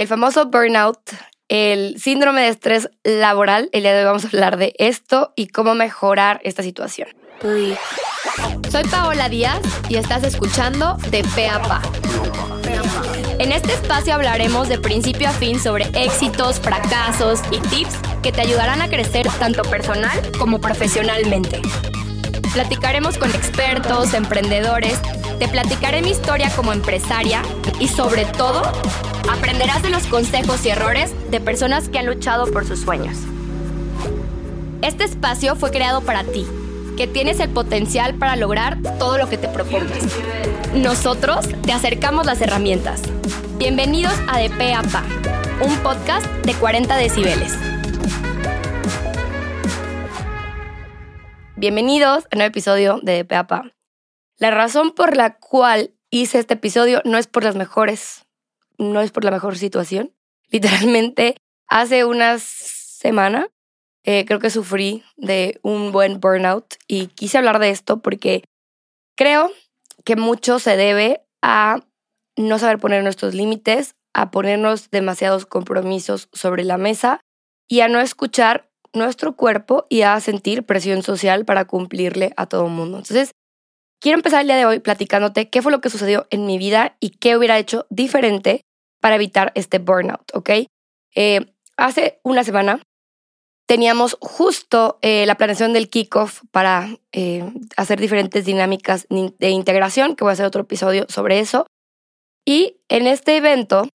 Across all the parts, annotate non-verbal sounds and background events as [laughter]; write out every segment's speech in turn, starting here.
el famoso burnout, el síndrome de estrés laboral. El día de hoy vamos a hablar de esto y cómo mejorar esta situación. Soy Paola Díaz y estás escuchando De Pe a Pa. En este espacio hablaremos de principio a fin sobre éxitos, fracasos y tips que te ayudarán a crecer tanto personal como profesionalmente. Platicaremos con expertos, emprendedores, te platicaré mi historia como empresaria y sobre todo aprenderás de los consejos y errores de personas que han luchado por sus sueños. Este espacio fue creado para ti, que tienes el potencial para lograr todo lo que te propongas. Nosotros te acercamos las herramientas. Bienvenidos a De un podcast de 40 decibeles. Bienvenidos a un episodio de Peapa. La razón por la cual hice este episodio no es por las mejores, no es por la mejor situación. [laughs] Literalmente, hace una semana eh, creo que sufrí de un buen burnout y quise hablar de esto porque creo que mucho se debe a no saber poner nuestros límites, a ponernos demasiados compromisos sobre la mesa y a no escuchar nuestro cuerpo y a sentir presión social para cumplirle a todo el mundo. Entonces, quiero empezar el día de hoy platicándote qué fue lo que sucedió en mi vida y qué hubiera hecho diferente para evitar este burnout, ¿ok? Eh, hace una semana teníamos justo eh, la planeación del kickoff para eh, hacer diferentes dinámicas de integración, que voy a hacer otro episodio sobre eso. Y en este evento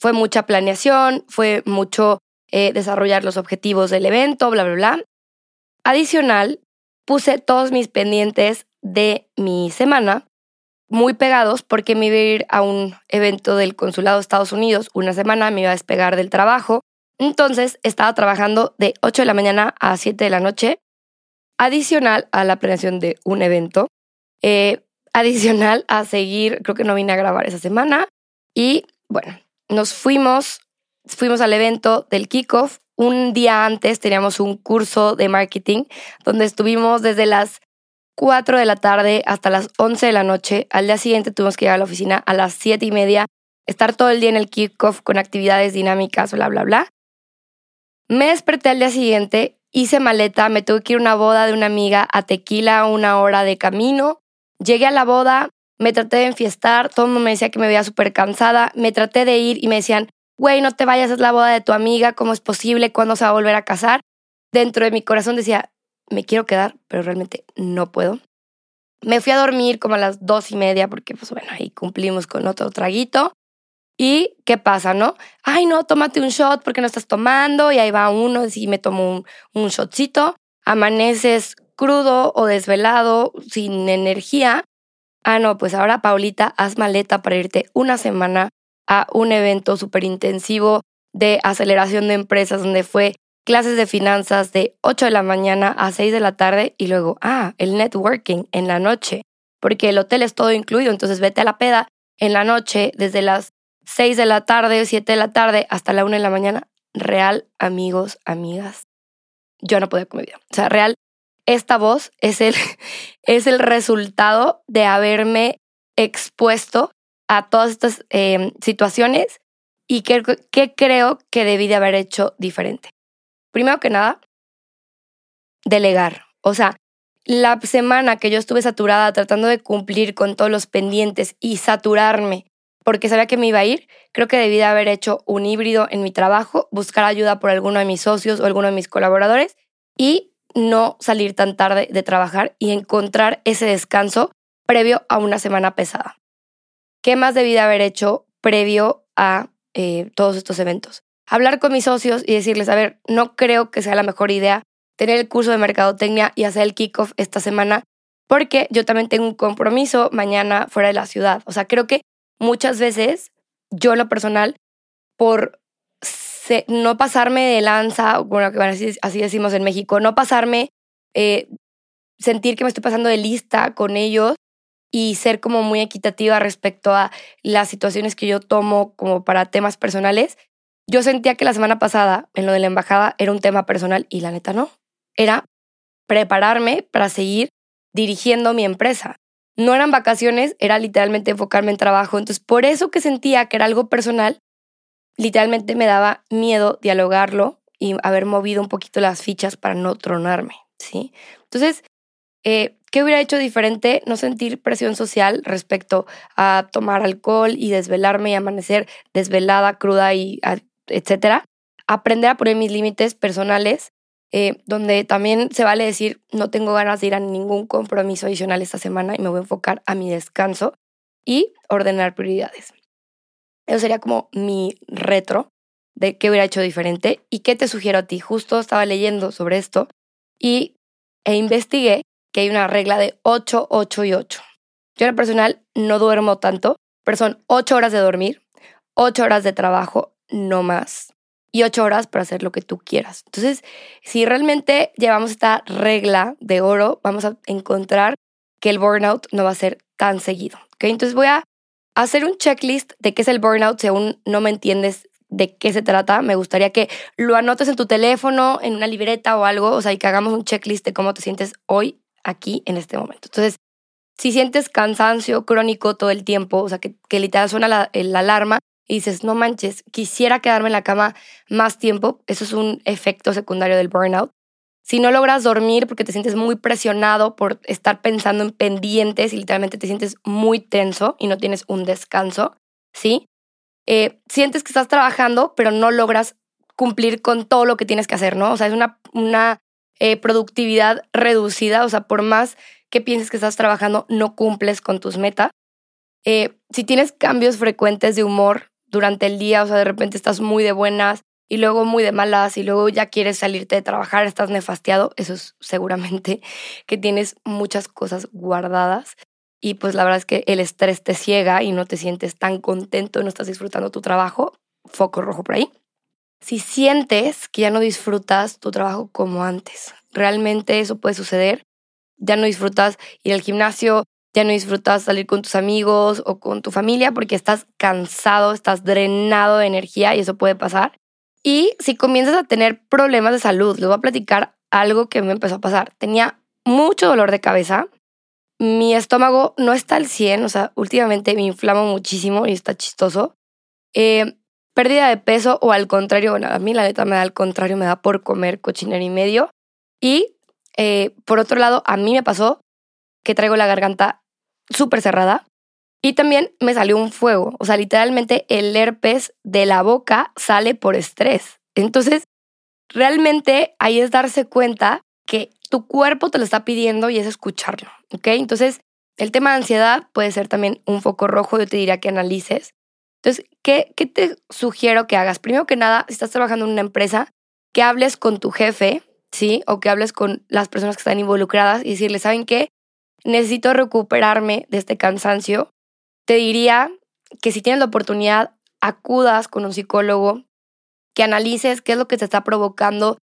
fue mucha planeación, fue mucho eh, desarrollar los objetivos del evento, bla, bla, bla. Adicional, puse todos mis pendientes de mi semana muy pegados porque me iba a ir a un evento del consulado de Estados Unidos una semana, me iba a despegar del trabajo. Entonces estaba trabajando de 8 de la mañana a 7 de la noche, adicional a la planeación de un evento, eh, adicional a seguir, creo que no vine a grabar esa semana. Y bueno, nos fuimos fuimos al evento del kickoff. Un día antes teníamos un curso de marketing donde estuvimos desde las 4 de la tarde hasta las 11 de la noche. Al día siguiente tuvimos que ir a la oficina a las 7 y media, estar todo el día en el kickoff con actividades dinámicas, bla, bla, bla. Me desperté al día siguiente, hice maleta, me tuve que ir a una boda de una amiga a Tequila, una hora de camino. Llegué a la boda, me traté de enfiestar, todo el mundo me decía que me veía súper cansada, me traté de ir y me decían, güey, no te vayas, es la boda de tu amiga, ¿cómo es posible? ¿Cuándo se va a volver a casar? Dentro de mi corazón decía, me quiero quedar, pero realmente no puedo. Me fui a dormir como a las dos y media porque, pues bueno, ahí cumplimos con otro traguito. ¿Y qué pasa, no? Ay, no, tómate un shot porque no estás tomando y ahí va uno y me tomo un, un shotcito. Amaneces crudo o desvelado, sin energía. Ah, no, pues ahora, Paulita, haz maleta para irte una semana a un evento súper intensivo de aceleración de empresas donde fue clases de finanzas de 8 de la mañana a 6 de la tarde y luego, ah, el networking en la noche, porque el hotel es todo incluido, entonces vete a la peda en la noche desde las 6 de la tarde o 7 de la tarde hasta la 1 de la mañana. Real, amigos, amigas, yo no podía con mi. O sea, real, esta voz es el, [laughs] es el resultado de haberme expuesto a todas estas em, situaciones y qué, creo que debí de haber hecho diferente. Primero que nada, delegar. O sea, la semana que yo estuve saturada tratando de cumplir con todos los pendientes y saturarme porque sabía que me iba a ir, creo que debí de haber hecho un híbrido en mi trabajo, buscar ayuda por alguno de mis socios o alguno de mis colaboradores y no salir tan tarde de trabajar y encontrar ese descanso previo a una semana pesada. ¿Qué más debí de haber hecho previo a eh, todos estos eventos? Hablar con mis socios y decirles, a ver, no creo que sea la mejor idea tener el curso de mercadotecnia y hacer el kickoff esta semana, porque yo también tengo un compromiso mañana fuera de la ciudad. O sea, creo que muchas veces yo en lo personal, por no pasarme de lanza, bueno, así, así decimos en México, no pasarme, eh, sentir que me estoy pasando de lista con ellos, y ser como muy equitativa respecto a las situaciones que yo tomo como para temas personales. Yo sentía que la semana pasada en lo de la embajada era un tema personal y la neta no. Era prepararme para seguir dirigiendo mi empresa. No eran vacaciones, era literalmente enfocarme en trabajo. Entonces, por eso que sentía que era algo personal, literalmente me daba miedo dialogarlo y haber movido un poquito las fichas para no tronarme, ¿sí? Entonces, eh, ¿qué hubiera hecho diferente? No sentir presión social respecto a tomar alcohol y desvelarme y amanecer desvelada, cruda y etcétera. Aprender a poner mis límites personales, eh, donde también se vale decir, no tengo ganas de ir a ningún compromiso adicional esta semana y me voy a enfocar a mi descanso y ordenar prioridades. Eso sería como mi retro de qué hubiera hecho diferente y qué te sugiero a ti. Justo estaba leyendo sobre esto y, e investigué que hay una regla de 8, 8 y 8. Yo en lo personal no duermo tanto, pero son 8 horas de dormir, 8 horas de trabajo, no más, y 8 horas para hacer lo que tú quieras. Entonces, si realmente llevamos esta regla de oro, vamos a encontrar que el burnout no va a ser tan seguido. ¿okay? Entonces voy a hacer un checklist de qué es el burnout si aún no me entiendes de qué se trata. Me gustaría que lo anotes en tu teléfono, en una libreta o algo, o sea, y que hagamos un checklist de cómo te sientes hoy, aquí, en este momento. Entonces, si sientes cansancio crónico todo el tiempo, o sea, que, que literal suena la, la alarma y dices, no manches, quisiera quedarme en la cama más tiempo, eso es un efecto secundario del burnout. Si no logras dormir porque te sientes muy presionado por estar pensando en pendientes y literalmente te sientes muy tenso y no tienes un descanso, ¿sí? Eh, sientes que estás trabajando, pero no logras cumplir con todo lo que tienes que hacer, ¿no? O sea, es una, una eh, productividad reducida, o sea, por más que pienses que estás trabajando, no cumples con tus metas. Eh, si tienes cambios frecuentes de humor durante el día, o sea, de repente estás muy de buenas y luego muy de malas y luego ya quieres salirte de trabajar, estás nefastiado, eso es seguramente [laughs] que tienes muchas cosas guardadas y pues la verdad es que el estrés te ciega y no te sientes tan contento, no estás disfrutando tu trabajo, foco rojo por ahí. Si sientes que ya no disfrutas tu trabajo como antes, realmente eso puede suceder, ya no disfrutas ir al gimnasio, ya no disfrutas salir con tus amigos o con tu familia porque estás cansado, estás drenado de energía y eso puede pasar. Y si comienzas a tener problemas de salud, les voy a platicar algo que me empezó a pasar. Tenía mucho dolor de cabeza, mi estómago no está al 100, o sea, últimamente me inflamo muchísimo y está chistoso. Eh, pérdida de peso o al contrario, bueno, a mí la neta me da al contrario, me da por comer cochinero y medio. Y eh, por otro lado, a mí me pasó que traigo la garganta súper cerrada y también me salió un fuego. O sea, literalmente el herpes de la boca sale por estrés. Entonces, realmente ahí es darse cuenta que tu cuerpo te lo está pidiendo y es escucharlo, ¿ok? Entonces, el tema de ansiedad puede ser también un foco rojo, yo te diría que analices. Entonces, ¿qué, ¿qué te sugiero que hagas? Primero que nada, si estás trabajando en una empresa, que hables con tu jefe, ¿sí? O que hables con las personas que están involucradas y decirles, ¿saben qué? Necesito recuperarme de este cansancio. Te diría que si tienes la oportunidad, acudas con un psicólogo, que analices qué es lo que te está provocando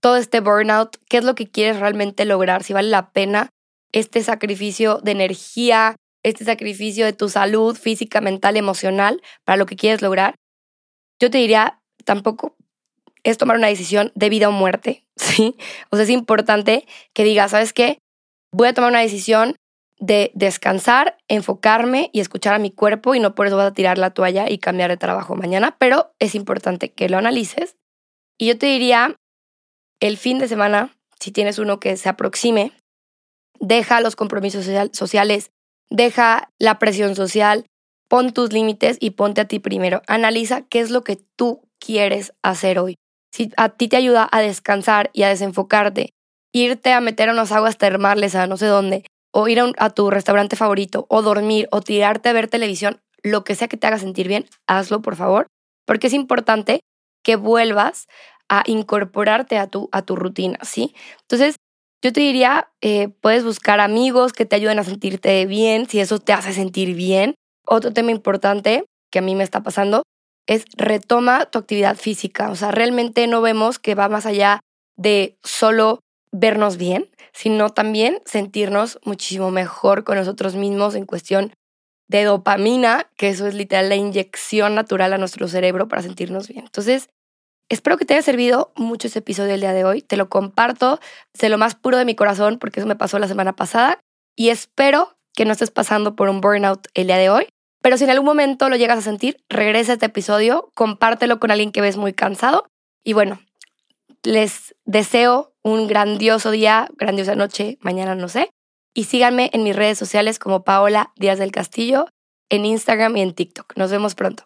todo este burnout, qué es lo que quieres realmente lograr, si vale la pena este sacrificio de energía, este sacrificio de tu salud física, mental, emocional para lo que quieres lograr. Yo te diría, tampoco es tomar una decisión de vida o muerte, [laughs] ¿sí? O sea, es importante que digas, ¿sabes qué? Voy a tomar una decisión de descansar, enfocarme y escuchar a mi cuerpo y no por eso vas a tirar la toalla y cambiar de trabajo mañana, pero es importante que lo analices. Y yo te diría, el fin de semana, si tienes uno que se aproxime, deja los compromisos sociales, deja la presión social, pon tus límites y ponte a ti primero. Analiza qué es lo que tú quieres hacer hoy. Si a ti te ayuda a descansar y a desenfocarte, irte a meter a unas aguas termales a no sé dónde, o ir a, a tu restaurante favorito, o dormir, o tirarte a ver televisión, lo que sea que te haga sentir bien, hazlo por favor, porque es importante que vuelvas a incorporarte a tu, a tu rutina, ¿sí? Entonces, yo te diría, eh, puedes buscar amigos que te ayuden a sentirte bien, si eso te hace sentir bien. Otro tema importante que a mí me está pasando es retoma tu actividad física. O sea, realmente no vemos que va más allá de solo vernos bien, sino también sentirnos muchísimo mejor con nosotros mismos en cuestión de dopamina, que eso es literal la inyección natural a nuestro cerebro para sentirnos bien. Entonces, Espero que te haya servido mucho ese episodio del día de hoy. Te lo comparto de lo más puro de mi corazón porque eso me pasó la semana pasada y espero que no estés pasando por un burnout el día de hoy, Pero si en algún momento lo llegas a sentir, regresa a este episodio, compártelo con alguien que ves muy cansado. Y bueno, les deseo un grandioso día, grandiosa noche, mañana no sé. Y síganme en mis redes sociales como Paola Díaz del Castillo, en Instagram y en TikTok. Nos vemos pronto.